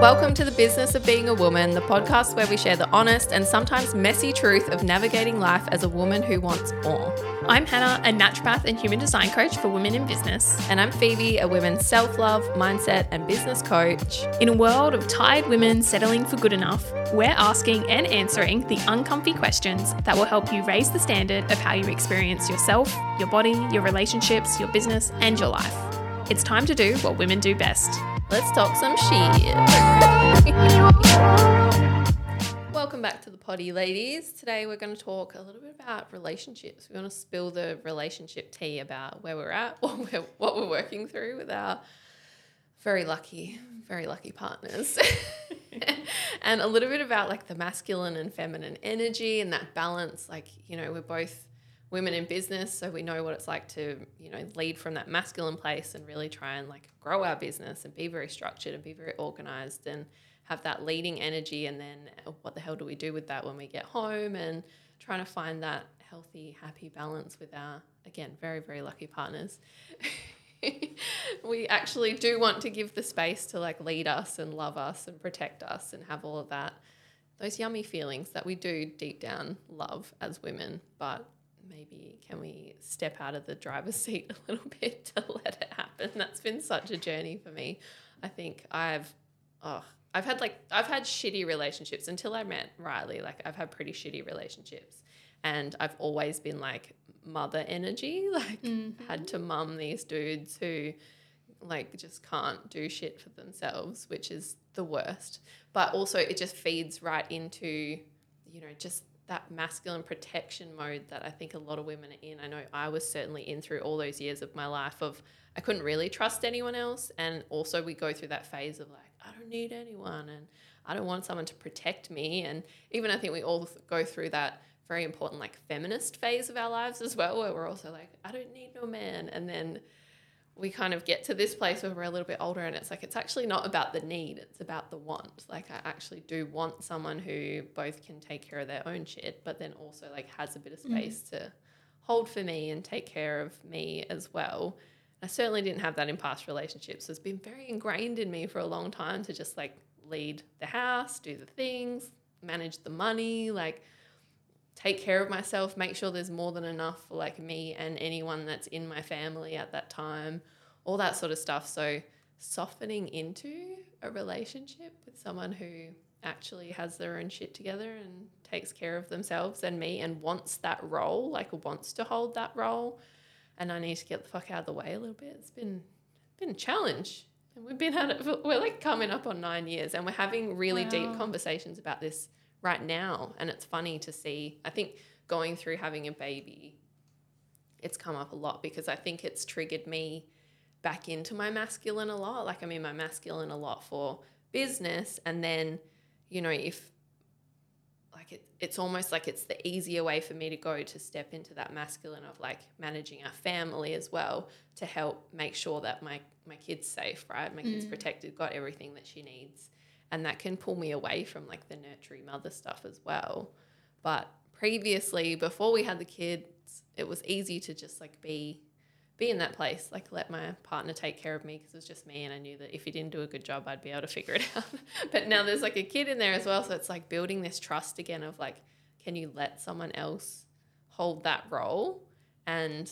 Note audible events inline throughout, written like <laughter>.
Welcome to the Business of Being a Woman, the podcast where we share the honest and sometimes messy truth of navigating life as a woman who wants more. I'm Hannah, a naturopath and human design coach for women in business. And I'm Phoebe, a women's self love, mindset, and business coach. In a world of tired women settling for good enough, we're asking and answering the uncomfy questions that will help you raise the standard of how you experience yourself, your body, your relationships, your business, and your life. It's time to do what women do best. Let's talk some shit. Welcome back to the potty, ladies. Today we're going to talk a little bit about relationships. We're going to spill the relationship tea about where we're at, <laughs> what we're, what we're working through with our very lucky, very lucky partners. <laughs> and a little bit about like the masculine and feminine energy and that balance. Like, you know, we're both women in business, so we know what it's like to, you know, lead from that masculine place and really try and like grow our business and be very structured and be very organized and have that leading energy. And then uh, what the hell do we do with that when we get home and trying to find that healthy, happy balance with our, again, very, very lucky partners. <laughs> we actually do want to give the space to like lead us and love us and protect us and have all of that those yummy feelings that we do deep down love as women but maybe can we step out of the driver's <laughs> seat a little bit <laughs> to let it happen? That's been such a journey for me. I think I've, oh, I've had like, I've had shitty relationships until I met Riley. Like, I've had pretty shitty relationships. And I've always been like mother energy, <laughs> like, mm-hmm. had to mum these dudes who, like just can't do shit for themselves, which is the worst. But also it just feeds right into, you know, just that masculine protection mode that I think a lot of women are in. I know I was certainly in through all those years of my life of I couldn't really trust anyone else. And also we go through that phase of like I don't need anyone and I don't want someone to protect me. And even I think we all go through that very important like feminist phase of our lives as well where we're also like I don't need no man. And then we kind of get to this place where we're a little bit older and it's like it's actually not about the need it's about the want like i actually do want someone who both can take care of their own shit but then also like has a bit of mm. space mm. to hold for me and take care of me as well i certainly didn't have that in past relationships so it's been very ingrained in me for a long time to just like lead the house do the things manage the money like take care of myself, make sure there's more than enough for like me and anyone that's in my family at that time, all that sort of stuff. So softening into a relationship with someone who actually has their own shit together and takes care of themselves and me and wants that role, like wants to hold that role. And I need to get the fuck out of the way a little bit. It's been been a challenge. And we've been at it for, we're like coming up on nine years and we're having really wow. deep conversations about this right now. And it's funny to see, I think going through having a baby, it's come up a lot because I think it's triggered me back into my masculine a lot. Like I'm in my masculine a lot for business. And then, you know, if like it, it's almost like it's the easier way for me to go to step into that masculine of like managing our family as well to help make sure that my my kid's safe, right? My kid's mm. protected, got everything that she needs and that can pull me away from like the nurturing mother stuff as well. But previously, before we had the kids, it was easy to just like be be in that place, like let my partner take care of me because it was just me, and I knew that if he didn't do a good job, I'd be able to figure it <laughs> out. but now there's like a kid in there as well, so it's like building this trust again of like, can you let someone else hold that role and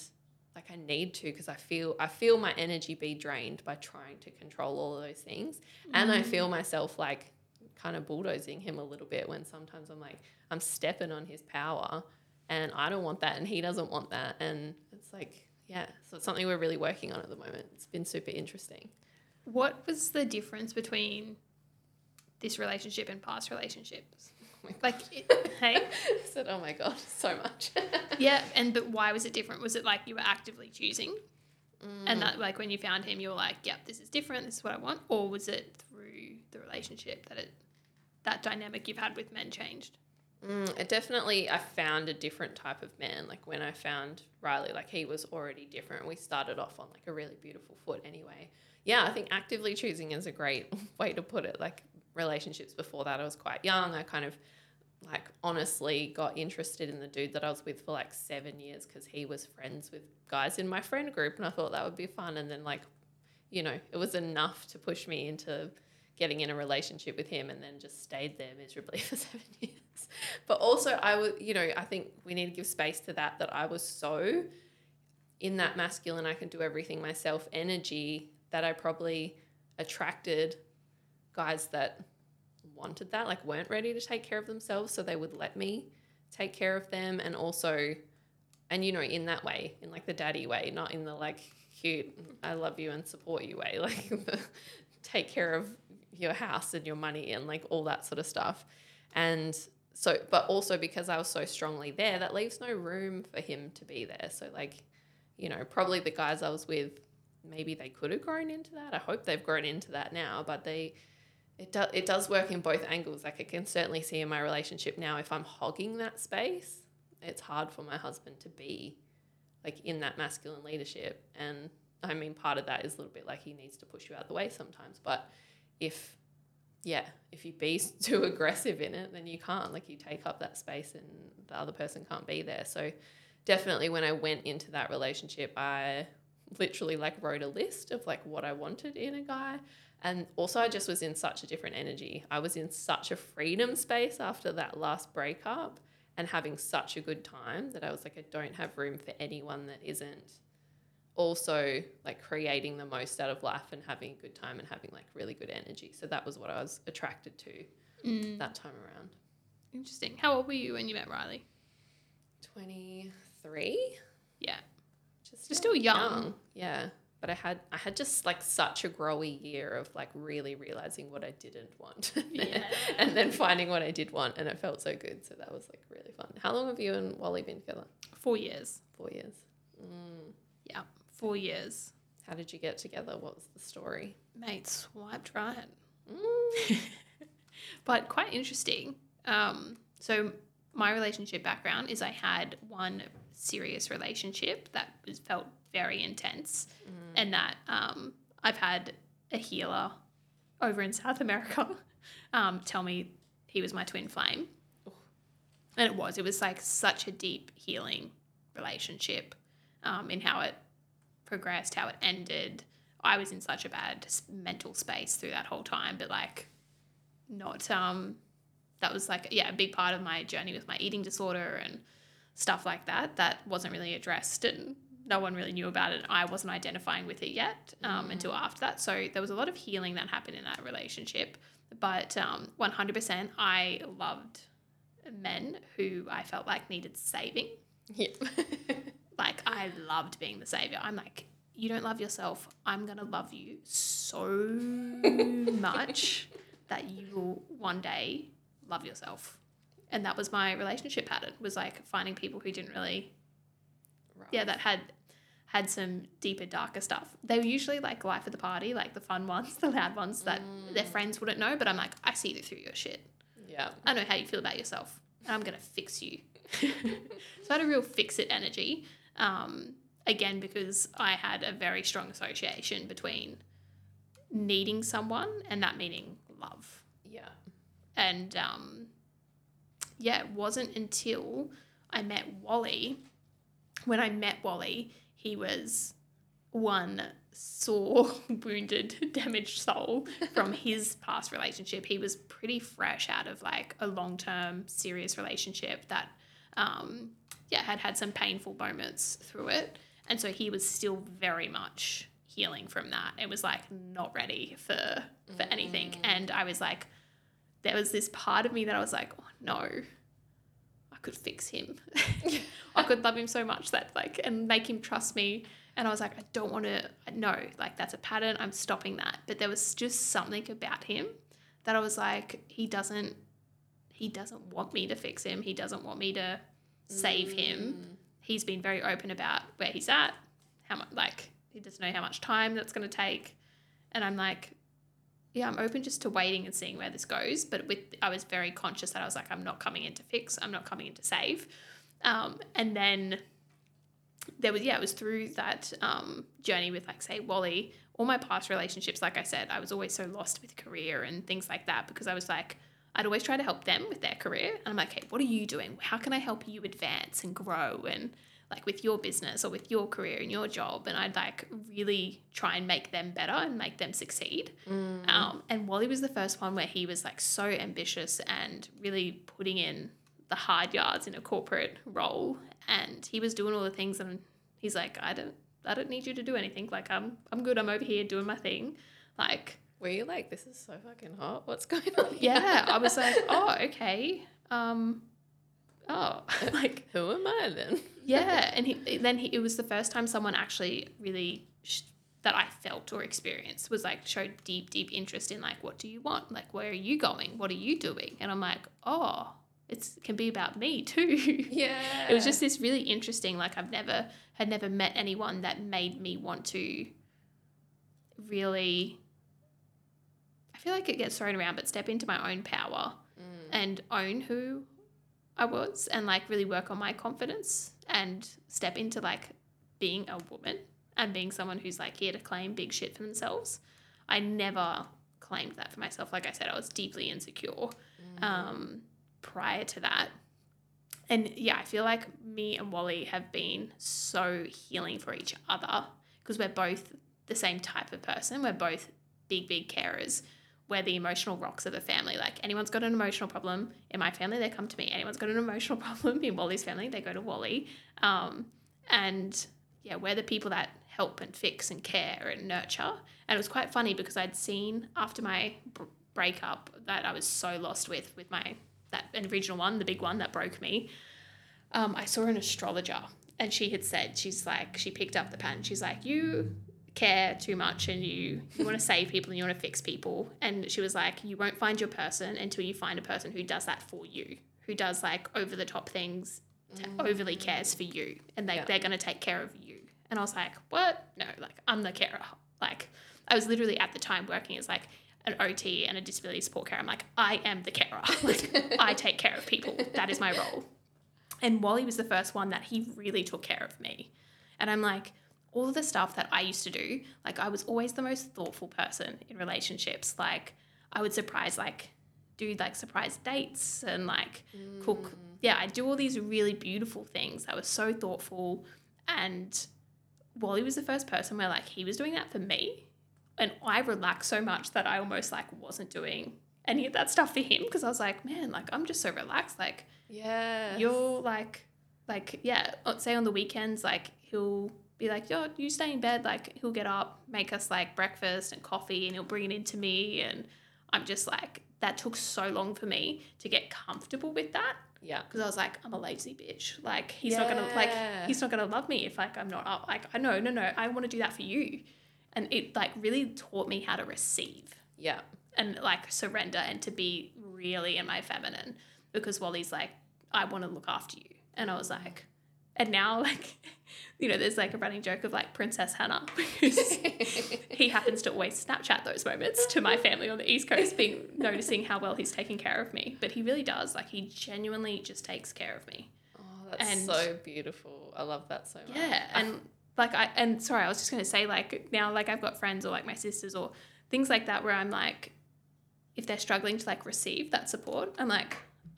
like I need to because I feel I feel my energy be drained by trying to control all of those things. Mm. And I feel mm. myself like kind of bulldozing him a little bit when sometimes I'm like I'm stepping on his power and I don't want that and he doesn't want that and it's like yeah, so it's something we're really working on at the moment. It's been super interesting. What was the difference between this relationship and past relationships? <laughs> like, it, hey, I said, "Oh my god, so much." <laughs> yeah, and but why was it different? Was it like you were actively choosing, mm. and that like when you found him, you were like, "Yep, this is different. This is what I want," or was it through the relationship that it that dynamic you've had with men changed? Mm, it definitely, I found a different type of man. Like when I found Riley, like he was already different. We started off on like a really beautiful foot anyway. Yeah, I think actively choosing is a great <laughs> way to put it. Like relationships before that, I was quite young. I kind of like honestly got interested in the dude that I was with for like seven years because he was friends with guys in my friend group and I thought that would be fun. And then like, you know, it was enough to push me into getting in a relationship with him and then just stayed there miserably <laughs> for seven years. But also, I would, you know, I think we need to give space to that, that I was so in that masculine, I can do everything myself energy that I probably attracted guys that wanted that, like weren't ready to take care of themselves. So they would let me take care of them. And also, and you know, in that way, in like the daddy way, not in the like cute, I love you and support you way, <laughs> like take care of your house and your money and like all that sort of stuff. And so, but also because I was so strongly there, that leaves no room for him to be there. So, like, you know, probably the guys I was with, maybe they could have grown into that. I hope they've grown into that now, but they, it does it does work in both angles. Like I can certainly see in my relationship now, if I'm hogging that space, it's hard for my husband to be like in that masculine leadership. And I mean, part of that is a little bit like he needs to push you out of the way sometimes. But if yeah, if you be <laughs> too aggressive in it, then you can't. Like you take up that space and the other person can't be there. So definitely when I went into that relationship, I literally like wrote a list of like what I wanted in a guy. And also I just was in such a different energy. I was in such a freedom space after that last breakup and having such a good time that I was like, I don't have room for anyone that isn't also like creating the most out of life and having a good time and having like really good energy. So that was what I was attracted to Mm. that time around. Interesting. How old were you when you met Riley? 23? Yeah. Just You're still young. Yeah. But I had I had just like such a growy year of like really realizing what I didn't want. <laughs> Yeah. and then finding what I did want and it felt so good. So that was like really fun. How long have you and Wally been together? Four years. Four years. Mm. Yeah. Four years. How did you get together? What was the story? Mate, swiped right. Mm. <laughs> but quite interesting. Um, so my relationship background is I had one serious relationship that was felt very intense, and that um, I've had a healer over in South America <laughs> um, tell me he was my twin flame, and it was. It was like such a deep healing relationship um, in how it progressed, how it ended. I was in such a bad mental space through that whole time, but like not um that was like yeah a big part of my journey with my eating disorder and stuff like that that wasn't really addressed and no one really knew about it i wasn't identifying with it yet um, until after that so there was a lot of healing that happened in that relationship but um, 100% i loved men who i felt like needed saving Yeah. <laughs> like I loved being the savior. I'm like, you don't love yourself. I'm gonna love you so <laughs> much that you will one day love yourself. And that was my relationship pattern. Was like finding people who didn't really, Right. yeah, that had had some deeper, darker stuff. They were usually like life of the party, like the fun ones, <laughs> the loud ones that their friends wouldn't know. But I'm like, I see you through your shit. Yeah. I know how you feel about yourself, and I'm gonna fix you. <laughs> so I had a real fix it energy. Um, again, because I had a very strong association between needing someone and that meaning love. Yeah. And um, yeah, it wasn't until I met Wally. When I met Wally, he was one sore, <laughs> wounded, <laughs> damaged soul from <laughs> his past relationship. He was pretty fresh out of like a long term, serious relationship that, um, yeah, had had some painful moments through it. And so he was still very much healing from that. It was like not ready for for anything. And I was like, there was this part of me that I was like, oh no, I could fix him. <laughs> I could love him so much that like and make him trust me. And I was like, I don't want to. No, like that's a pattern. I'm stopping that. But there was just something about him that I was like, he doesn't. He doesn't want me to fix him. He doesn't want me to save him. Mm. He's been very open about where he's at, how much like he doesn't know how much time that's going to take, and I'm like, yeah, I'm open just to waiting and seeing where this goes. But with I was very conscious that I was like, I'm not coming in to fix. I'm not coming in to save. Um, and then there was yeah, it was through that um, journey with like say Wally. All my past relationships, like I said, I was always so lost with career and things like that because I was like, I'd always try to help them with their career, and I'm like, okay, what are you doing? How can I help you advance and grow and like with your business or with your career and your job and I'd like really try and make them better and make them succeed. Mm. Um, and Wally was the first one where he was like so ambitious and really putting in the hard yards in a corporate role and he was doing all the things and he's like I don't I don't need you to do anything like I'm I'm good I'm over here doing my thing like Were you like, this is so fucking hot? What's going on? here?" yeah I was like <laughs> oh okay um oh <laughs> like Who am I then? <laughs> yeah and he, then he, it was the first time someone actually really sh- that i felt or experienced was like showed deep deep interest in like what do you want like where are you going what are you doing and i'm like oh it can be about me too Yeah. <laughs> it was just this really interesting like i've never had never met anyone that made me want to really i feel like it gets thrown around but step into my own power Mm. and own who I was and like really work on my confidence and step into like being a woman and being someone who's like here to claim big shit for themselves. I never claimed that for myself. Like I said, I was deeply insecure um, prior to that. And yeah, I feel like me and Wally have been so healing for each other because we're both the same type of person. We're both big, big carers. We're the emotional rocks of the family. Like anyone's got an emotional problem in my family, they come to me. Anyone's got an emotional <laughs> problem in Wally's family, they go to Wally. Um, and yeah, we're the people that help and fix and care and nurture. And it was quite funny because I'd seen after my br- breakup that I was so lost with with my that original one, the big one that broke me. Um, I saw an astrologer and she had said she's like she picked up the pen. She's like you care too much and you you want to save people and you want to fix people. And she was like you won't find your person until you find a person who does that for you, who does like over the top things, t- mm. overly cares for you, and they Yeah. they're gonna take care of you. And I was like, what? No, like I'm the carer. Like I was literally at the time working as like an OT and a disability support carer. I'm like, I am the carer. <laughs> Like I <laughs> take care of people. That is my role. And Wally was the first one that he really took care of me. And I'm like, all the stuff that I used to do, like I was always the most thoughtful person in relationships. Like I would surprise like do like surprise dates and like cook. Mm. Yeah, I do all these really beautiful things I was so thoughtful. And Wally was the first person where like he was doing that for me. And I relaxed so much that I almost like wasn't doing any of that stuff for him because I was like, man, like I'm just so relaxed. Like Yeah. you're like like yeah say on the weekends like he'll be like yo you stay in bed like he'll get up make us like breakfast and coffee and he'll bring it into me and i'm just like that took so long for me to get comfortable with that Yeah. because i was like i'm a lazy bitch like he's not gonna like he's not gonna love me if like i'm not up like i know no no i want to do that for you and it like really taught me how to receive Yeah. and like surrender and to be really in my feminine because Wally's like, I want to look after you. And I was like, and now like, <laughs> you know, there's like a running joke of like Princess Hannah because <laughs> he happens to always Snapchat those moments to my family on the East Coast, being <laughs> noticing how well he's taking care of me. But he really does. Like he genuinely just takes care of me. Oh, that's And- so beautiful. I love that so much. Yeah, and like I and sorry, I was just gonna say like now like I've got friends or like my sisters or things like that where I'm like, if they're struggling to like receive that support, I'm like,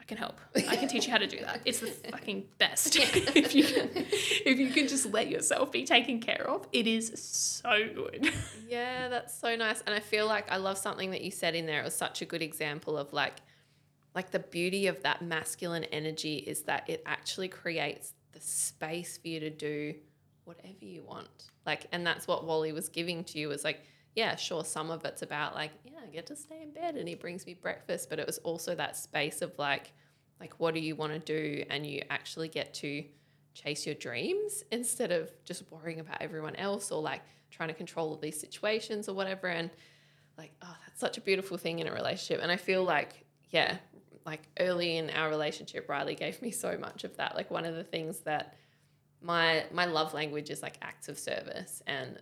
can help. I can teach you how to do that. It's the <laughs> fucking best <laughs> if you can, if you can just let yourself be taken care of. It is so good. <laughs> Yeah, that's so nice. And I feel like I love something that you said in there. It was such a good example of like like the beauty of that masculine energy is that it actually creates the space for you to do whatever you want. Like and that's what Wally was giving to you was like, yeah, sure, some of it's about like, yeah, I get to stay in bed and he brings me breakfast, but it was also that space of like like what do you want to do? And you actually get to chase your dreams <laughs> instead of just worrying about everyone else or like trying to control all these situations or whatever. And like oh that's such a beautiful thing in a relationship. And i feel like yeah like early in our relationship riley gave me so much of that. Like one of the things that my my love language is like acts of service. And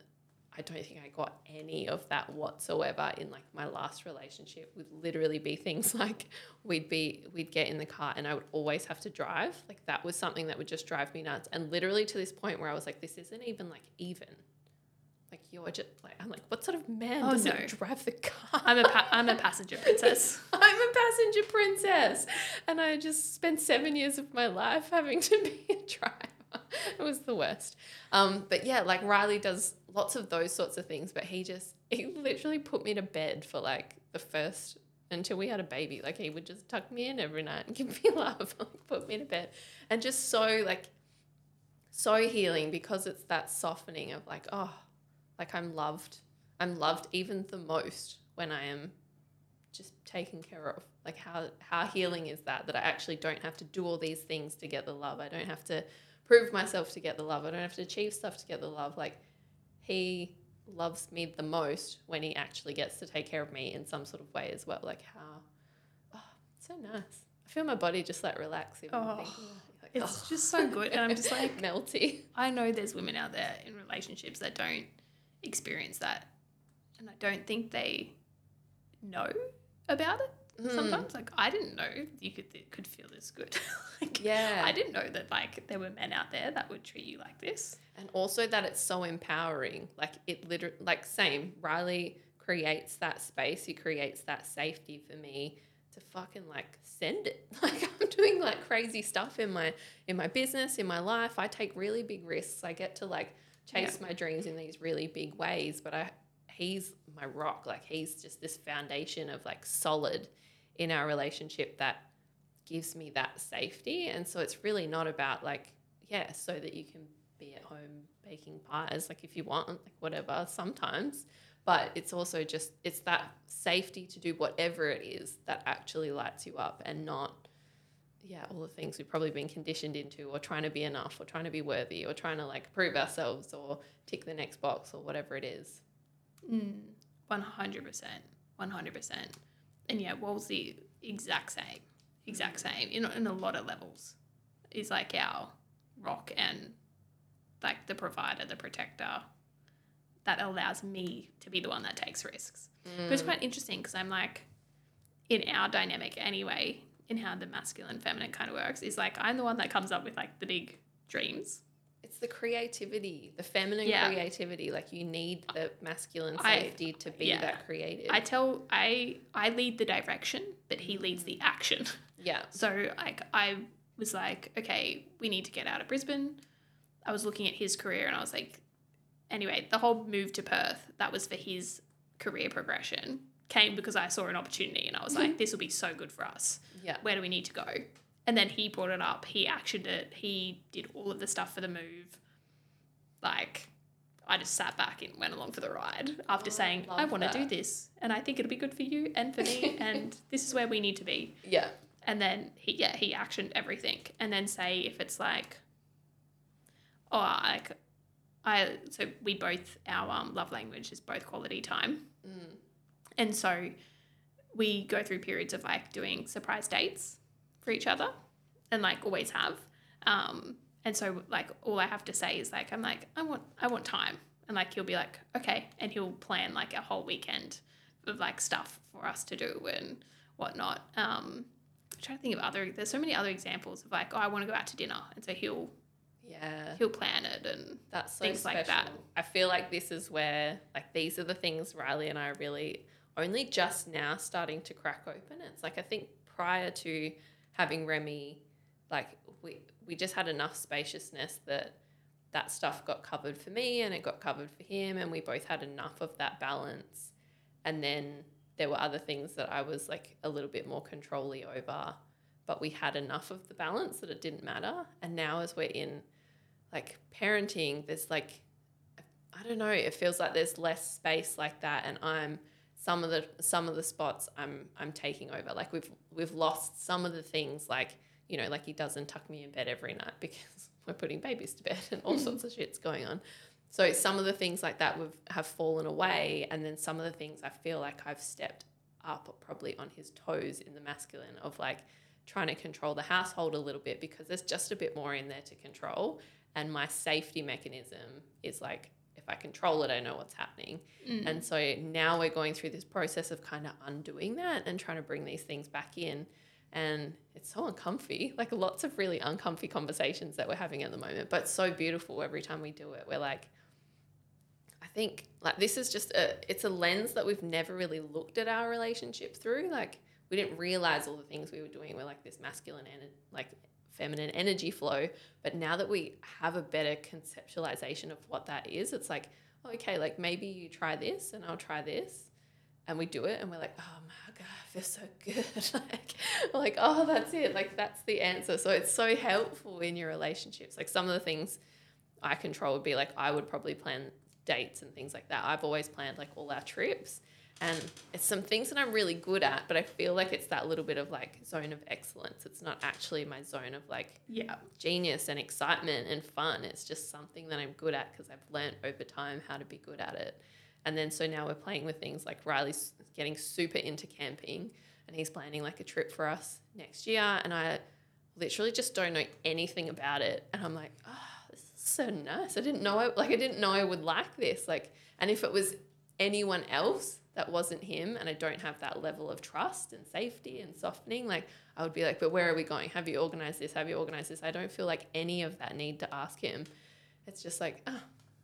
i don't think i got any of that whatsoever in like my last relationship would literally be things <laughs> like we'd be we'd get in the car and i would always have to drive like that was something that would just drive me nuts and literally to this point where i was like this isn't even like even like you're just like i'm like what sort of man Oh, doesn't no. drive the car I'm a pa- <laughs> I'm a passenger princess. <laughs> I'm a passenger princess. And I just spent seven years of my life having to be a driver. it was the worst. Um, but yeah, like Riley does lots of those sorts of things, but he just he literally put me to bed for like the first until we had a baby. Like he would just tuck me in every night and <laughs> give me love, put me to bed, and just so like so healing because it's that softening of like oh, like I'm loved. I'm loved even the most when I am just taken care of. Like how how healing is that that I actually don't have to do all these things to get the love. I don't have to prove myself to get the love. I don't have to achieve stuff to get the love. Like he loves me the most when he actually gets to take care of me in some sort of way as well. Like how oh, so nice. I feel my body just like relax even Oh, thinking about it. Like, It's oh. just so good. And I'm just <laughs> like, melty. I know there's women out there in relationships that don't experience that. And I don't think they know about it Hmm. sometimes. Like, I didn't know you could, it could feel this good. <laughs> like, Yeah. I didn't know that, like, there were men out there that would treat you like this. and also that it's so empowering like it literally like same riley creates that space he creates that safety for me to fucking like send it <laughs> like i'm doing like crazy stuff in my in my business in my life i take really big risks i get to like chase my dreams in these really big ways but i he's my rock like he's just this foundation of like solid in our relationship that gives me that safety and so it's really not about like yeah so that you can be at home baking pies like if you want like whatever sometimes but it's also just it's that safety to do whatever it is that actually lights you up and not yeah all the things we've probably been conditioned into or trying to be enough or trying to be worthy or trying to like prove ourselves or tick the next box or whatever it is Mm, 100%. 100%. And yeah, Wall's the exact same. Exact mm. same. In, in a lot of levels. Is like our rock and like the provider, the protector that allows me to be the one that takes risks. But it's mm. quite interesting because I'm like, in our dynamic anyway, in how the masculine feminine kind of works, is like I'm the one that comes up with like the big dreams. It's the creativity the feminine Yeah. creativity like you need the masculine I- safety to be yeah. that creative I tell I I lead the direction, but he leads the mm. action. yeah <laughs> So like I was like, okay, we need to get out of Brisbane. I was looking at his career and I was like, anyway, the whole move to Perth, that was for his career progression, came because I saw an opportunity and I was like, <laughs> this will be so good for us. yeah Where do we need to go? And then he brought it up, he actioned it, he did all of the stuff for the move. Like I just sat back and went along for the ride after Oh, saying, I want to do this and I think it'll be good for you and for me <laughs> and this is where we need to be. Yeah. And then he yeah he actioned everything. And then say if it's like oh like i so we both our um, love language is both quality time. Mm. and so we go through periods of like doing surprise dates for each other and like always have um and so like all i have to say is like i'm like i want i want time and like he'll be like okay and he'll plan like a whole weekend of like stuff for us to do and whatnot um I'm trying to think of other there's so many other examples of like oh i want to go out to dinner and so he'll yeah he'll plan it and That's so things special. like that. I feel like this is where like these are the things Riley and I are really only just now starting to crack open. It's like I think prior to having Remy, like we we just had enough spaciousness that that stuff got covered for me and it got covered for him and we both had enough of that balance. And then there were other things that I was like a little bit more controlly over, but we had enough of the balance that it didn't matter. And now as we're in like parenting, there's like I don't know, it feels like there's less space like that and I'm some of the some of the spots I'm I'm taking over. Like we've we've lost some of the things like, you know, like he doesn't tuck me in bed every night <laughs> because we're putting babies to bed and all mm. sorts of shit's going on. So some of the things like that have have fallen away and then some of the things I feel like I've stepped up probably on his toes in the masculine of like trying to control the household a little bit because there's just a bit more in there to control and my safety mechanism is like I control it, I know what's happening. Mm. And so now we're going through this process of kind of undoing that and trying to bring these things back in. And it's so uncomfy, like lots of really uncomfy conversations that we're having at the moment, but so beautiful every time we do it. We're like, I think like this is just a, it's a lens that we've never really looked at our relationship through. Like we didn't realize all the things we were doing were like this masculine and like feminine energy flow. But now that we have a better conceptualization of what that is, it's like, oh, okay, like maybe you try this and I'll try this. And we do it and we're like, oh my God, I feel so good. <laughs> like, like, oh, that's it. Like, that's the answer. So it's so helpful in your relationships. Like, some of the things I control would be like, I would probably plan dates and things like that. I've always planned like all our trips. And it's some things that I'm really good at, but I feel like it's that little bit of like zone of excellence. It's not actually my zone of like Yeah. genius and excitement and fun. It's just something that I'm good at because I've learned over time how to be good at it. And then so now we're playing with things like Riley's getting super into camping and he's planning like a trip for us next year. And I literally just don't know anything about it. And I'm like, oh, this is so nice. I didn't know I like I didn't know I would like this. Like and if it was anyone else that wasn't him and I don't have that level of trust and safety and softening, like I would be like, but where are we going? Have you organized this? Have you organized this? I don't feel like any of that need to ask him. It's just like, oh,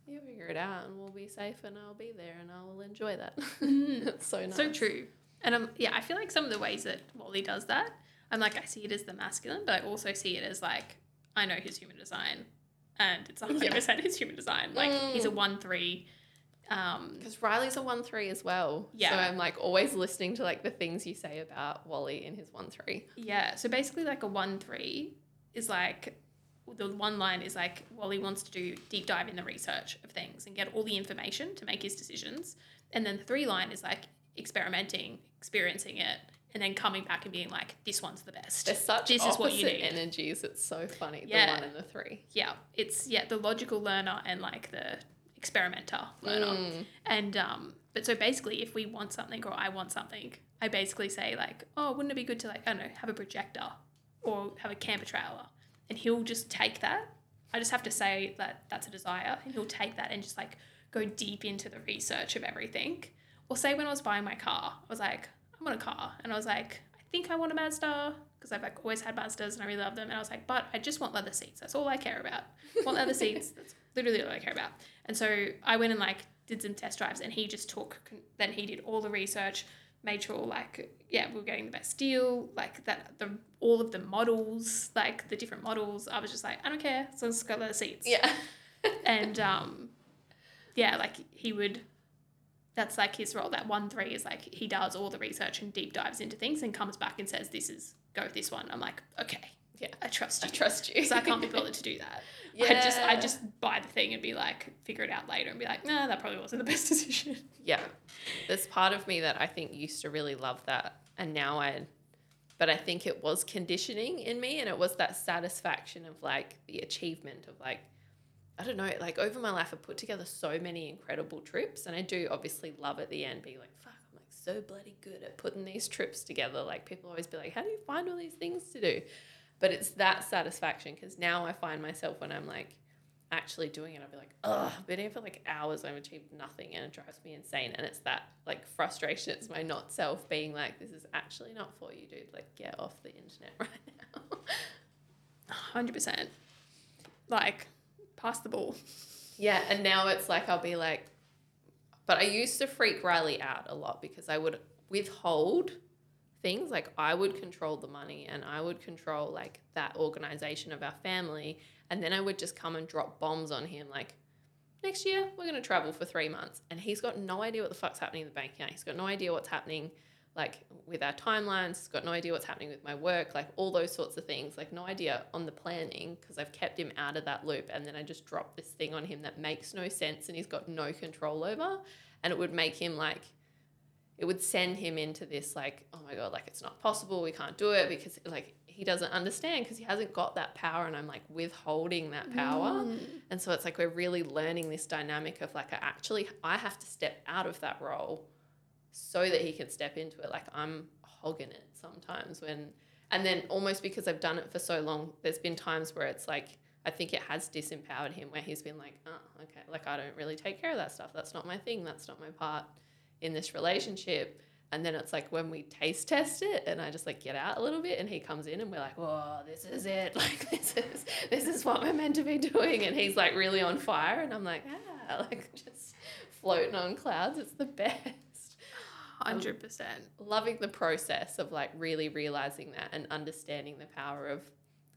you figure it out and we'll be safe and I'll be there and I'll enjoy that. <laughs> it's so nice. So true. And um, yeah, I feel like some of the ways that Wally does that, I'm like, I see it as the masculine, but I also see it as like, I know his human design and it's 100% his human design. Like, he's a 1 3. Um, Because Riley's a one three as well. Yeah. So I'm like always listening to like the things you say about Wally in his one three. yeah. So basically, like a 1 3 is like, the one line is like, Wally wants to do deep dive in the research of things and get all the information to make his decisions. And then the three line is like experimenting, experiencing it, and then coming back and being like, this one's the best. They're such This is what you opposite need. energies. It's so funny. Yeah. The one and the three. yeah, it's yeah the logical learner and like the experimenter learner. Mm. And um, but so basically, if we want something or I want something, I basically say like, oh, wouldn't it be good to like I don't know have a projector or have a camper trailer, and he'll just take that. I just have to say that that's a desire, and he'll take that and just like go deep into the research of everything. Or say when I was buying my car, I was like, I want a car, and I was like, I think I want a Mazda because I've like always had Mazdas and I really love them. And I was like, but I just want leather seats. That's all I care about. Want leather <laughs> seats. That's literally all I care about. And so I went and like did some test drives, and he just took. Then he did all the research, made sure like yeah we were getting the best deal, like that the all of the models, like the different models. I was just like, I don't care. So let's go leather seats Yeah. and um, yeah, like he would. That's like his role. That one three is like he does all the research and deep dives into things and comes back and says, "This is go with this one." I'm like, okay, Yeah. I trust I you. trust you. Because I can't be <laughs> bothered to do that. yeah. I just I just buy the thing and be like, figure it out later and be like, nah, that probably wasn't the best <laughs> decision. Yeah. There's part of me that I think used to really love that. And now I, but I think it was conditioning in me and it was that satisfaction of like the achievement of like, I don't know, like over my life, I've put together so many incredible trips. And I do obviously love at the end being like, fuck, I'm like so bloody good at putting these trips together. Like people always be like, how do you find all these things to do? But it's that satisfaction because now I find myself when I'm like, actually doing it, I'll be like, ugh, I've been here for like hours, I've achieved nothing, and it drives me insane. And it's that like frustration, it's my not self being like, this is actually not for you, dude. Like, get off the internet <laughs> right now. <laughs> Hundred percent. Like, pass the ball. yeah, and now it's like, I'll be like, but I used to freak Riley out a lot because I would withhold things. Like I would control the money and I would control like that organization of our family. And then I would just come and drop bombs on him like next year we're going to travel for 3 months. And he's got no idea what the fuck's happening in the bank account. He's got no idea what's happening like with our timelines he's got no idea what's happening with my work like all those sorts of things like no idea on the planning because I've kept him out of that loop and then I just drop this thing on him that makes no sense and he's got no control over and it would make him like it would send him into this like oh my god like it's not possible we can't do it because like he doesn't understand because he hasn't got that power and i'm like withholding that power. Mm. And so it's like we're really learning this dynamic of like I actually i have to step out of that role so that he can step into it like i'm hogging it sometimes when and then almost because i've done it for so long there's been times where it's like i think it has disempowered him where he's been like oh okay like i don't really take care of that stuff that's not my thing that's not my part in this relationship. And then it's like when we taste test it and I just like get out a little bit and he comes in and we're like, whoa, this is it. <laughs> Like this is this is what we're meant to be doing. And he's like really on fire and I'm like, ah, <laughs> like just floating on clouds. It's the best. Hundred percent. Loving the process of like really realizing that and understanding the power of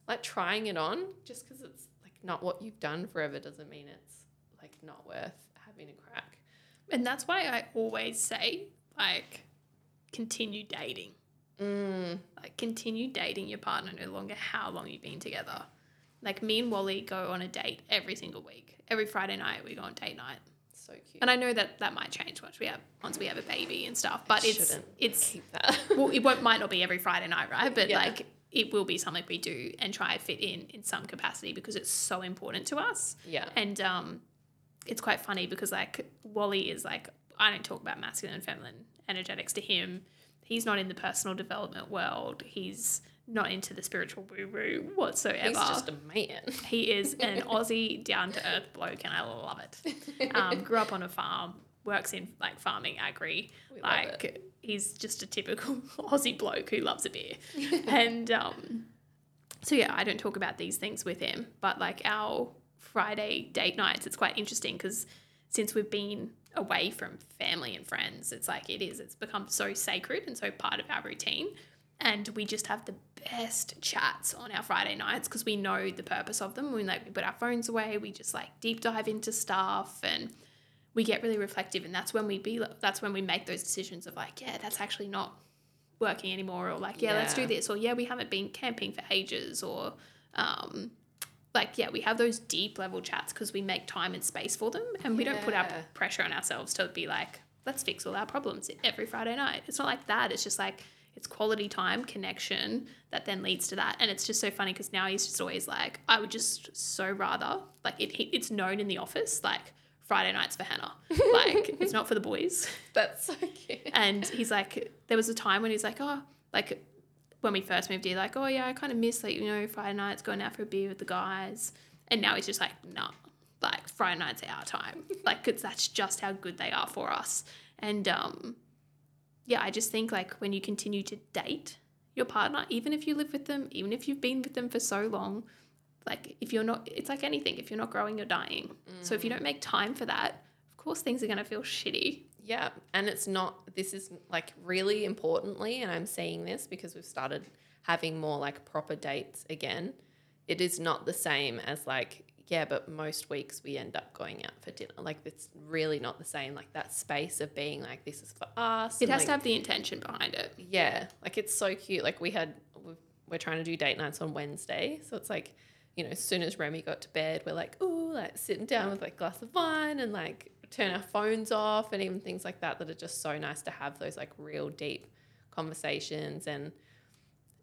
like trying it on just because it's like not what you've done forever doesn't mean it's like not worth having a crack. And that's why I always say, like, continue dating. Mm, Like, continue dating your partner no longer how long you've been together. Like, me and Wally go on a date every single week. Every Friday night, we go on date night. So cute. And I know that that might change once we have once we have a baby and stuff. But it's it's that. <laughs> well, it won't might not be every Friday night, right? But Yeah. like it will be something we do and try to fit in in some capacity because it's so important to us. yeah. And um, it's quite funny because like Wally is like I don't talk about masculine and feminine energetics to him. He's not in the personal development world. He's not into the spiritual woo woo whatsoever. He's just a man. <laughs> He is an Aussie down to earth bloke, and I love it. Um, <laughs> grew up on a farm, works in like farming, agri. We like he's just a typical <laughs> Aussie bloke who loves a beer. and um, so yeah, I don't talk about these things with him, but like our Friday date nights, it's quite interesting because since we've been away from family and friends, it's like it is. It's become so sacred and so part of our routine. And we just have the best chats on our Friday nights because we know the purpose of them. We like we put our phones away, we just like deep dive into stuff and we get really reflective and that's when we be that's when we make those decisions of like, yeah, that's actually not working anymore or like, yeah, let's do this or yeah, we haven't been camping for ages or um like yeah, we have those deep level chats because we make time and space for them and we don't put our pressure on ourselves to be like, let's fix all our problems every Friday night. It's not like that. It's just like it's quality time, connection that then leads to that. And it's just so funny because now he's just always like, I would just so rather like it, it- it's known in the office like Friday nights for Hannah. <laughs> Like it's not for the boys. That's so cute. And he's like, there was a time when he's like, oh, like when we first moved here, like, oh yeah, I kind of miss like you know Friday nights going out for a beer with the guys. And now he's just like, nah, like Friday nights are our time, <laughs> like because that's just how good they are for us. And um, yeah, I just think like when you continue to date your partner, even if you live with them, even if you've been with them for so long, like if you're not, it's like anything. If you're not growing, you're dying. So if you don't make time for that, of course things are gonna feel shitty. Yeah, and it's not. This is like really importantly, and I'm saying this because we've started having more like proper dates again. It is not the same as like yeah, but most weeks we end up going out for dinner. Like it's really not the same. Like that space of being like this is for us. It has like, to have the intention behind it. yeah, like it's so cute. Like we had, we're trying to do date nights on Wednesday, so it's like, you know, as soon as Remy got to bed, we're like, ooh, like sitting down with like a glass of wine and like turn our phones off and even things like that that are just so nice to have those like real deep conversations and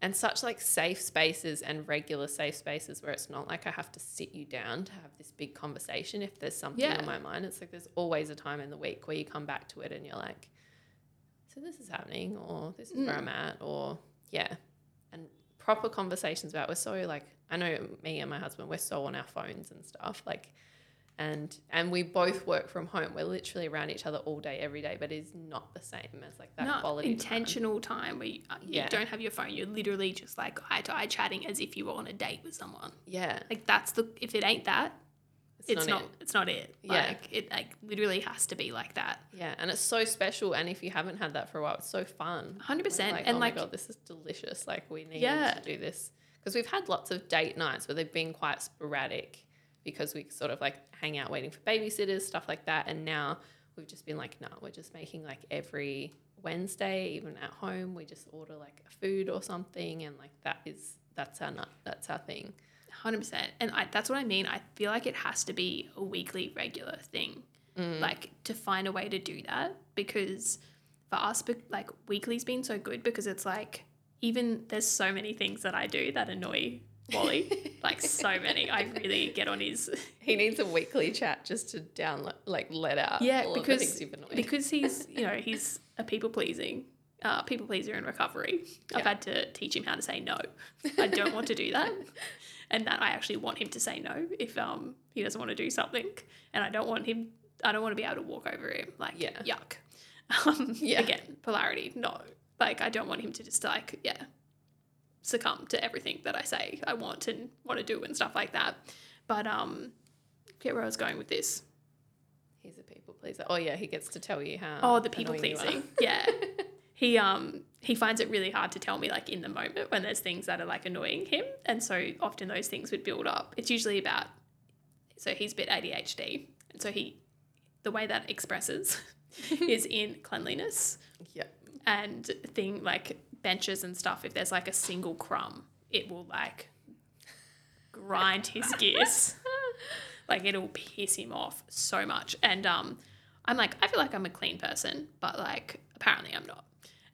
and such like safe spaces and regular safe spaces where it's not like I have to sit you down to have this big conversation if there's something Yeah. on my mind. It's like there's always a time in the week where you come back to it and you're like, so this is happening or this is where I'm mm. at or yeah. And proper conversations about we're so like I know me and my husband, we're so on our phones and stuff. Like and and we both work from home. We're literally around each other all day, every day, but it's not the same as like that Not quality intentional time, where you, uh, you Yeah. don't have your phone. You're literally just like eye to eye chatting as if you were on a date with someone. Yeah, Like that's the if it ain't that, it's, not, it. it's not it. Yeah. Like it like literally has to be like that. Yeah, and it's so special. And if you haven't had that for a while, it's so fun. 100%. We're And, oh like- my god, this is delicious. Like we need Yeah. to do this because we've had lots of date nights, but they've been quite sporadic because we sort of like hang out waiting for babysitters, stuff like that. And now we've just been like, no, we're just making like every Wednesday, even at home, we just order like a food or something, and like that is that's our nut, that's our thing. Hundred percent, and I, that's what I mean. I feel like it has to be a weekly, regular thing, Mm. like to find a way to do that. Because for us, like weekly's been so good because it's like even there's so many things that I do that annoy Wally, <laughs> like so many. I really get on his He needs a weekly chat just to download, like let out yeah all of the because things you've annoyed. because he's you know he's a people pleasing. Uh, people pleaser in recovery. I've had to teach him how to say no. I don't want to do that, <laughs> and that I actually want him to say no if um he doesn't want to do something, and I don't want him. I don't want to be able to walk over him like Yeah. yuck. <laughs> Um, Yeah. Again, polarity. No, like I don't want him to just like yeah succumb to everything that I say I want and want to do and stuff like that. But um, get where I was going with this. He's a people pleaser. Oh yeah, he gets to tell you how. Oh, the people pleasing. Yeah. <laughs> He um he finds it really hard to tell me like in the moment when there's things that are like annoying him. And so often those things would build up. It's usually about, so he's a bit ADHD. And so he, the way that expresses <laughs> is in cleanliness Yeah. and thing like benches and stuff. If there's like a single crumb, it will like grind his <laughs> gears. like it'll piss him off so much. And um, I'm like, I feel like I'm a clean person, but like apparently I'm not.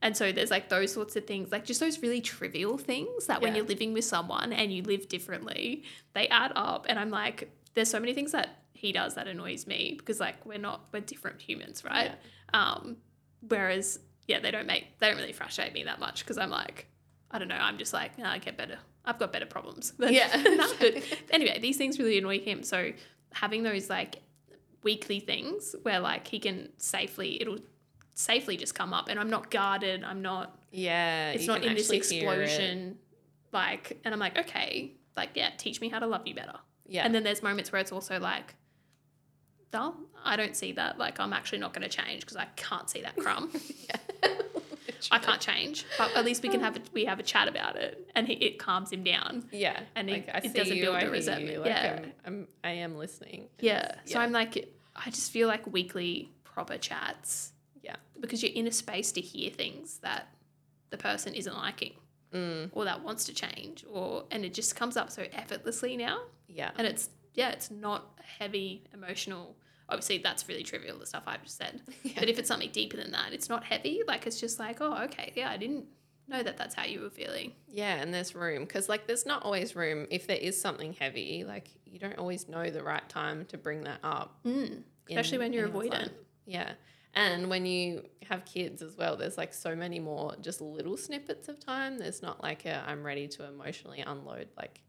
And so there's like those sorts of things, like just those really trivial things that when you're living with someone and you live differently, they add up. And I'm like, there's so many things that he does that annoys me because like we're not we're different humans, right? Um, whereas yeah, they don't make they don't really frustrate me that much because I'm like, I don't know, I'm just like, "Nah, I get better. I've got better problems. <laughs> than- Yeah. <laughs> that." But anyway, these things really annoy him. So having those like weekly things where like he can safely it'll safely just come up and I'm not guarded, I'm not Yeah. it's not in this actually hear it. explosion like and I'm like, okay, like yeah, teach me how to love you better. Yeah. And then there's moments where it's also like, no, I don't see that. Like, I'm actually not going to change because I can't see that crumb. <laughs> I can't change, but at least we can have a, we have a chat about it, and he, it calms him down. Yeah. And like, it- I it see doesn't you, build I the resentment. Like, Yeah. I'm, I'm, I am listening. Yeah. It's- So I'm like, I just feel like weekly proper chats yeah. because you're in a space to hear things that the person isn't liking Mm, or that wants to change, or and it just comes up so effortlessly now. yeah. and it's yeah it's not a heavy emotional obviously that's really trivial the stuff i've just said <laughs> but if it's something deeper than that it's not heavy like it's just like oh okay yeah i didn't know that that's how you were feeling Yeah, and there's room because like there's not always room if there is something heavy. Like you don't always know the right time to bring that up, mm. especially when you're avoidant life. Yeah, and when you have kids as well, there's like so many more just little snippets of time. There's not like a I'm ready to emotionally unload like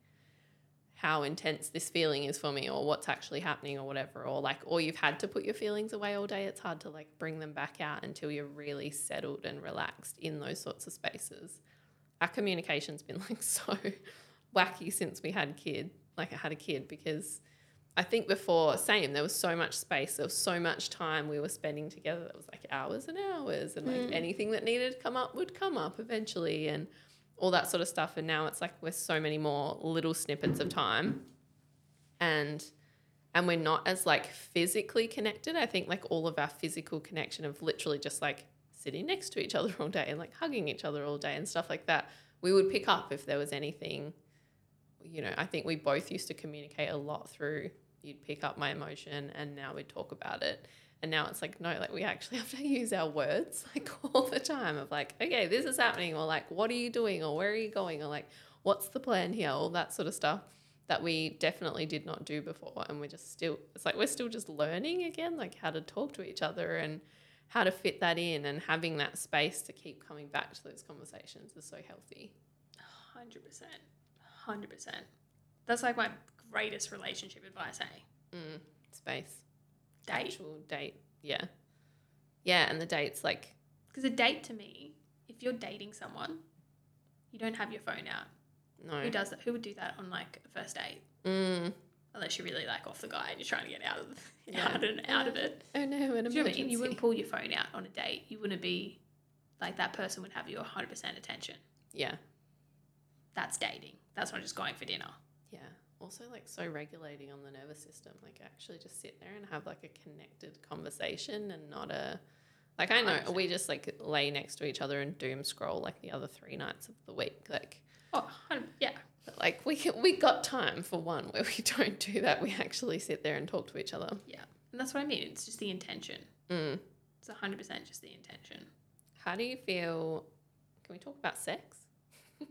how intense this feeling is for me or what's actually happening or whatever or like or you've had to put your feelings away all day it's hard to like bring them back out until you're really settled and relaxed in those sorts of spaces. Our communication's been <laughs> like so wacky since we had kid like I had a kid because I think before same there was so much space there was so much time we were spending together that was like hours and hours and like mm. anything that needed to come up would come up eventually and all that sort of stuff and now it's like we're so many more little snippets of time. And and we're not as like physically connected. I think like all of our physical connection of literally just like sitting next to each other <laughs> all day and like hugging each other all day and stuff like that we would pick up if there was anything you know. I think we both used to communicate a lot through you'd pick up my emotion and now we'd talk about it and now it's like no like we actually <laughs> have to use our words <laughs> like all the time of like okay this is happening or like what are you doing or where are you going or like what's the plan here all that sort of stuff that we definitely did not do before. And we're just still it's like we're still just learning again like how to talk to each other and how to fit that in. And having that space to keep coming back to those conversations is so healthy. 100% 100% that's like my greatest relationship advice eh? Mm, space date actual date yeah yeah and the dates like because a date to me if you're dating someone you don't have your phone out no who does that who would do that on like a first date mm, unless you're really like off the guy and you're trying to get out of Yeah. <laughs> out and out of it oh no an Do you know what I mean? You wouldn't pull your phone out on a date. You wouldn't be like that person would have your 100% attention. yeah That's dating. That's not just going for dinner. Yeah. Also, like, so regulating on the nervous system. Like, actually just sit there and have, like, a connected conversation and not a. Like, I know 100%. we just, like, lay next to each other and doom scroll, like, the other three nights of the week. Like, Oh, yeah. but, like we, can, we got time for one where we <laughs> don't do that. We actually sit there and talk to each other. Yeah. And that's what I mean. It's just the intention. Mm. It's 100% just the intention. How do you feel? Can we talk about sex? <laughs>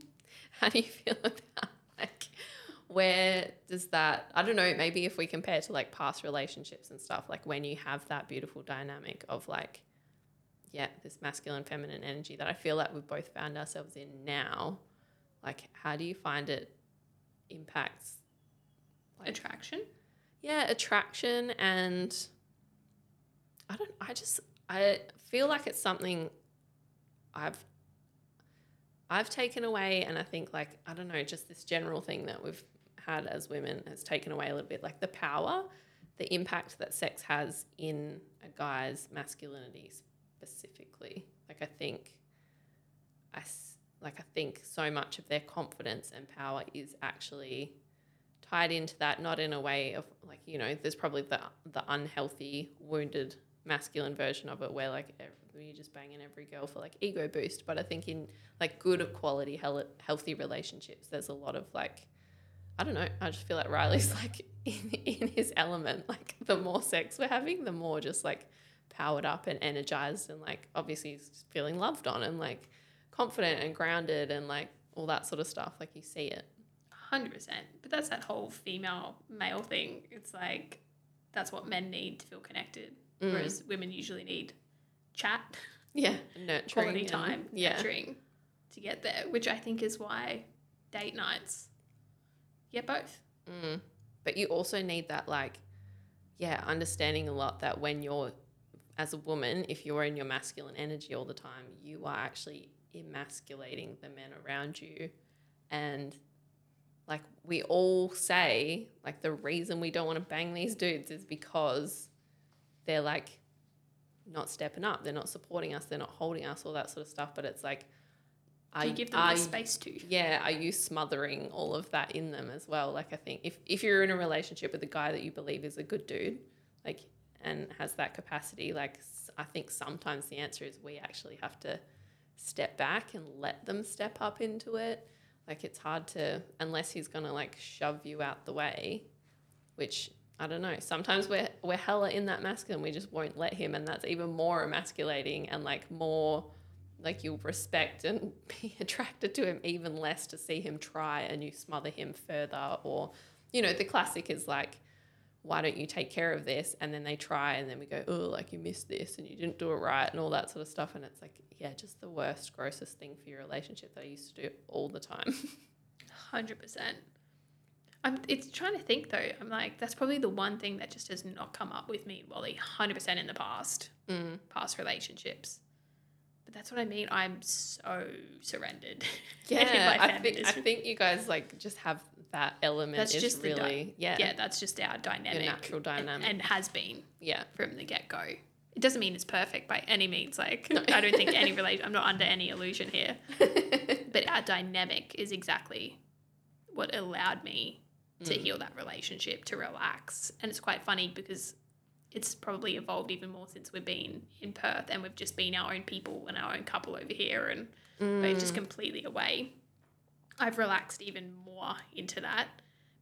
How do you feel about where does that? I don't know. Maybe if we compare to like past relationships and stuff, like when you have that beautiful dynamic of like, yeah, this masculine feminine energy that I feel like we've both found ourselves in now. Like, how do you find it impacts? Like, Attraction? yeah attraction and i don't i just i feel like it's something i've i've taken away and i think like i don't know just this general thing that we've had as women has taken away a little bit like the power the impact that sex has in a guy's masculinity specifically like i think I like I think so much of their confidence and power is actually tied into that, not in a way of like, you know, there's probably the the unhealthy, wounded masculine version of it where like you're just banging every girl for like ego boost. But I think in like good quality, healthy relationships, there's a lot of like, I don't know, I just feel like Riley's <laughs> like in, in his element. Like the more sex we're having, the more just like powered up and energized and like obviously he's feeling loved on and like confident and grounded and like all that sort of stuff. Like you see it. Hundred percent. But that's that whole female male thing. It's like that's what men need to feel connected, Mm. whereas women usually need chat, Yeah. <laughs> Nurturing. quality and- time, Yeah. nurturing to get there. Which I think is why date nights get both. Mm. But you also need that, like, yeah, understanding a lot that when you're, as a woman, if you're in your masculine energy all the time, you are actually emasculating the men around you. And, like, we all say, like, the reason we don't want to bang these dudes is because they're, like, not stepping up. They're not supporting us. They're not holding us, all that sort of stuff. But it's like, Do you give them are the space to? yeah are you smothering all of that in them as well. Like i think if, if you're in a relationship with a guy that you believe is a good dude like and has that capacity like I think sometimes the answer is we actually have to step back and let them step up into it. Like it's hard to unless he's gonna like shove you out the way which i don't know. Sometimes we're we're hella in that masculine we just won't let him and that's even more emasculating and like more like you'll respect and <laughs> be attracted to him even less to see him try and you smother him further or you know the classic is like why don't you take care of this and then they try and then we go oh like you missed this and you didn't do it right and all that sort of stuff and it's like yeah just the worst grossest thing for your relationship that i used to do all the time <laughs> Hundred percent. I'm. It's trying to think though. I'm like, that's probably the one thing that just has not come up with me, Wally. Hundred percent in the past, mm. past relationships. But that's what I mean. I'm so surrendered. <laughs> yeah I think, I think you guys like just have that element That's is just the di- really yeah yeah, that's just our dynamic, Your natural and- dynamic. and, has been yeah from the get go. It doesn't mean it's perfect by any means. Like I don't think any <laughs> relation. I'm not under any illusion here. <laughs> but our dynamic is exactly what allowed me to Mm. heal that relationship, to relax. And it's quite funny because it's probably evolved even more since we've been in Perth and we've just been our own people and our own couple over here and we're just completely away. I've relaxed even more into that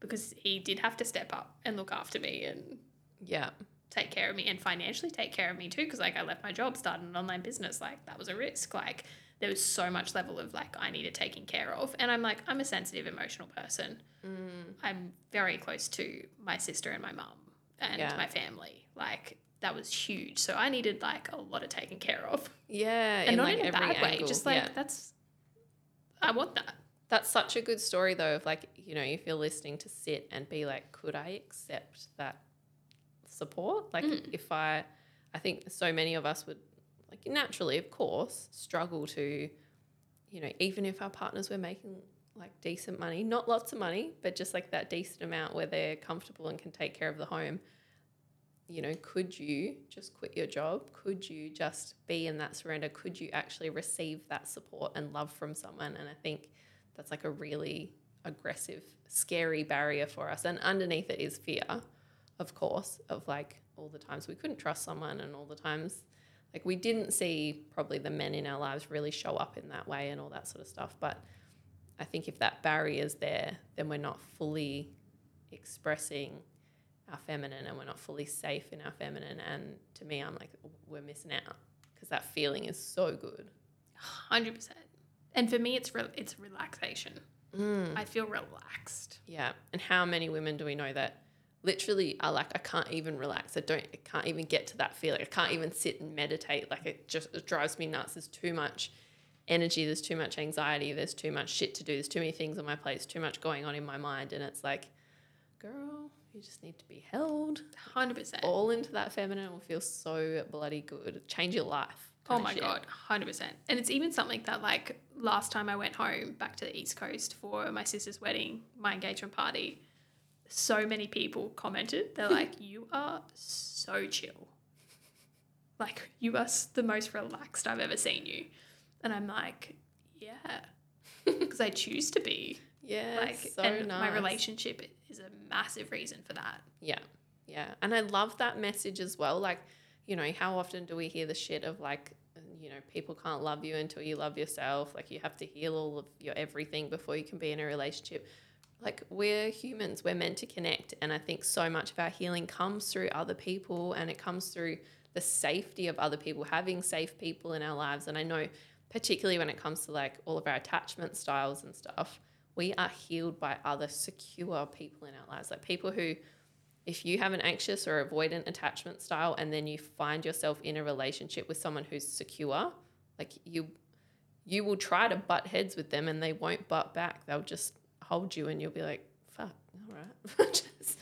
because he did have to step up and look after me and yeah take care of me and financially take care of me too because like I left my job started an online business like that was a risk like there was so much level of like I needed taking care of and I'm like I'm a sensitive emotional person mm. I'm very close to my sister and my mum and Yeah. my family like that was huge so I needed like a lot of taking care of yeah and in not like in a every bad way just like yeah. that's I want that That's such a good story, though, of like, you know, if you're listening to sit and be like, could I accept that support? Like, Mm. if I, I think so many of us would, like, naturally, of course, struggle to, you know, even if our partners were making like decent money, not lots of money, but just like that decent amount where they're comfortable and can take care of the home. You know, could you just quit your job? Could you just be in that surrender? Could you actually receive that support and love from someone? And I think that's like a really aggressive, scary barrier for us. And underneath it is fear, of course, of like all the times we couldn't trust someone and all the times like we didn't see probably the men in our lives really show up in that way and all that sort of stuff. But I think if that barrier is there, then we're not fully expressing our feminine and we're not fully safe in our feminine. And to me, I'm like, we're missing out because that feeling is so good. hundred percent and for me it's re- it's relaxation Mm. I feel relaxed Yeah. And how many women do we know that literally are like, I can't even relax. I don't, I can't even get to that feeling. I can't even sit and meditate. Like it just it drives me nuts. There's too much energy. There's too much anxiety. There's too much shit to do. There's too many things on my plate. There's too much going on in my mind. And it's like, girl, you just need to be held hundred percent all into that feminine will feel so bloody good. Change your life. Oh my shit. god, hundred percent. And it's even something that like last time I went home back to the East Coast for my sister's wedding, my engagement party, so many people commented. They're like, <laughs> "You are so chill. Like you are the most relaxed I've ever seen you." And I'm like, "Yeah, <laughs> because I choose to be. Yeah, Like, so and nice. my relationship is a massive reason for that. Yeah, yeah, and I love that message as well. Like, you know, how often do we hear the shit of like, you know, people can't love you until you love yourself. Like, you have to heal all of your everything before you can be in a relationship. Like, we're humans, we're meant to connect, and I think so much of our healing comes through other people, and it comes through the safety of other people, having safe people in our lives. And I know, particularly when it comes to like all of our attachment styles and stuff, we are healed by other secure people in our lives, like people who if you have an anxious or avoidant attachment style and then you find yourself in a relationship with someone who's secure, like you you will try to butt heads with them and they won't butt back. They'll just hold you and you'll be like, fuck, all right. <laughs> just,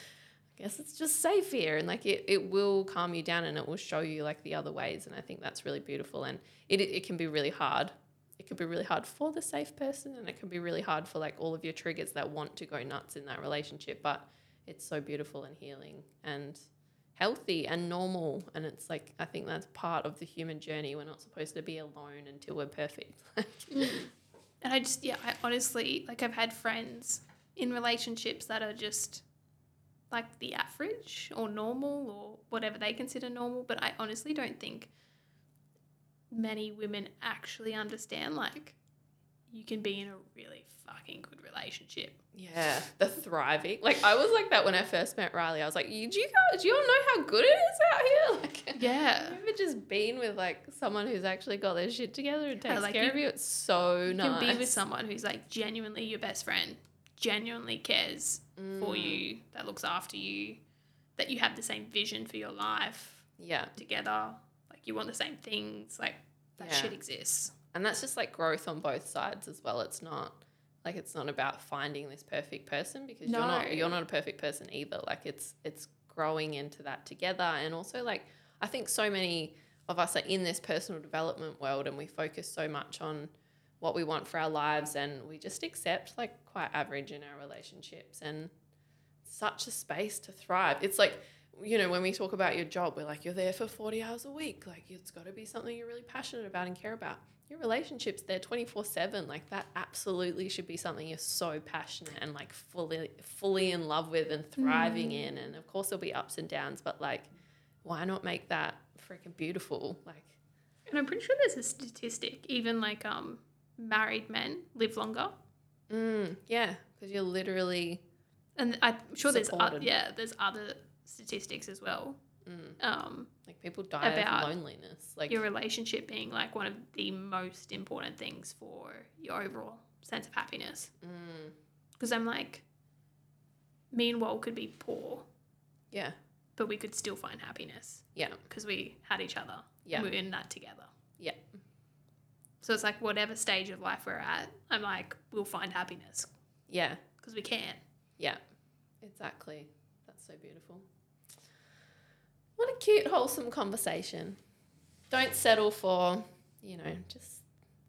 I guess it's just safe here. And like it, it will calm you down and it will show you like the other ways. And I think that's really beautiful. And it, it can be really hard. It can be really hard for the safe person and it can be really hard for like all of your triggers that want to go nuts in that relationship. But it's so beautiful and healing and healthy and normal. And it's like, I think that's part of the human journey. We're not supposed to be alone until we're perfect. <laughs> Mm. And I just, yeah, I honestly, like, I've had friends in relationships that are just like the average or normal or whatever they consider normal. But I honestly don't think many women actually understand, like, you can be in a really fucking good relationship. yeah, the thriving. Like, I was like that when I first met Riley. I was like, you, do you guys, do you all know how good it is out here? <laughs> Like, Yeah. <laughs> Ever just been with like someone who's actually got their shit together and takes like care you- of you? It's so nice. You nice. can be with someone who's like genuinely your best friend, genuinely cares for Mm. you, that looks after you, that you have the same vision for your life Yeah. together. You want the same things. Like that Yeah. shit exists. And that's just like growth on both sides as well. It's not like it's not about finding this perfect person because you're not you're not a perfect person either. Like it's it's growing into that together and also like I think so many of us are in this personal development world and we focus so much on what we want for our lives and we just accept like quite average in our relationships and such a space to thrive. It's like you know, when we talk about your job, we're like, you're there for 40 hours a week. Like, it's got to be something you're really passionate about and care about. Your relationships, they're 24 7. Like, that absolutely should be something you're so passionate and like fully, fully in love with and thriving in. And of course, there'll be ups and downs, but like, why not make that freaking beautiful? Like, And I'm pretty sure there's a statistic, even like um married men live longer. mm, yeah, because you're literally, And I'm sure there's o- Supported. yeah, there's other statistics as well. mm, Um, like, people die About of loneliness. Like, your relationship being like one of the most important things for your overall sense of happiness. mm, Because I'm like, me and Wal could be poor, yeah, but we could still find happiness yeah, because we had each other. Yeah. We're in that together. yeah, So it's like whatever stage of life we're at, I'm like, we'll find happiness yeah. because we can. Yeah, exactly. That's so beautiful. What a cute, wholesome conversation. Don't settle for, you know, just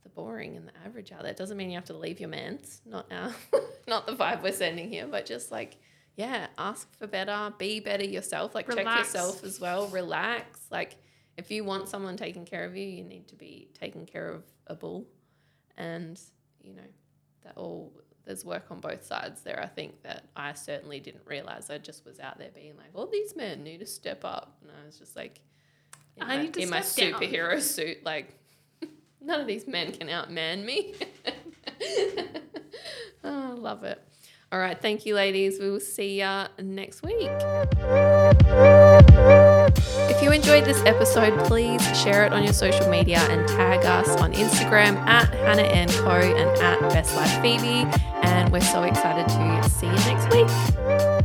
the boring and the average out there. It doesn't mean you have to leave your mans. Not now. <laughs> not the vibe we're sending here, but just like, yeah, ask for better, be better yourself. Like check yourself as well. Relax. Like if you want someone taking care of you, you need to be taking care of a bull. And, you know, that all there's work on both sides there. I think that I certainly didn't realize. I just was out there being like, all these men need to step up, and I was just like, in I my, need to in my down. superhero suit, like <laughs> none of these men can outman me. <laughs> oh, I love it. All right, thank you, ladies. We will see ya next week. If you enjoyed this episode, please share it on your social media and tag us on Instagram at Hannah and Co and at Best Life Phoebe. We're so excited to see you next week.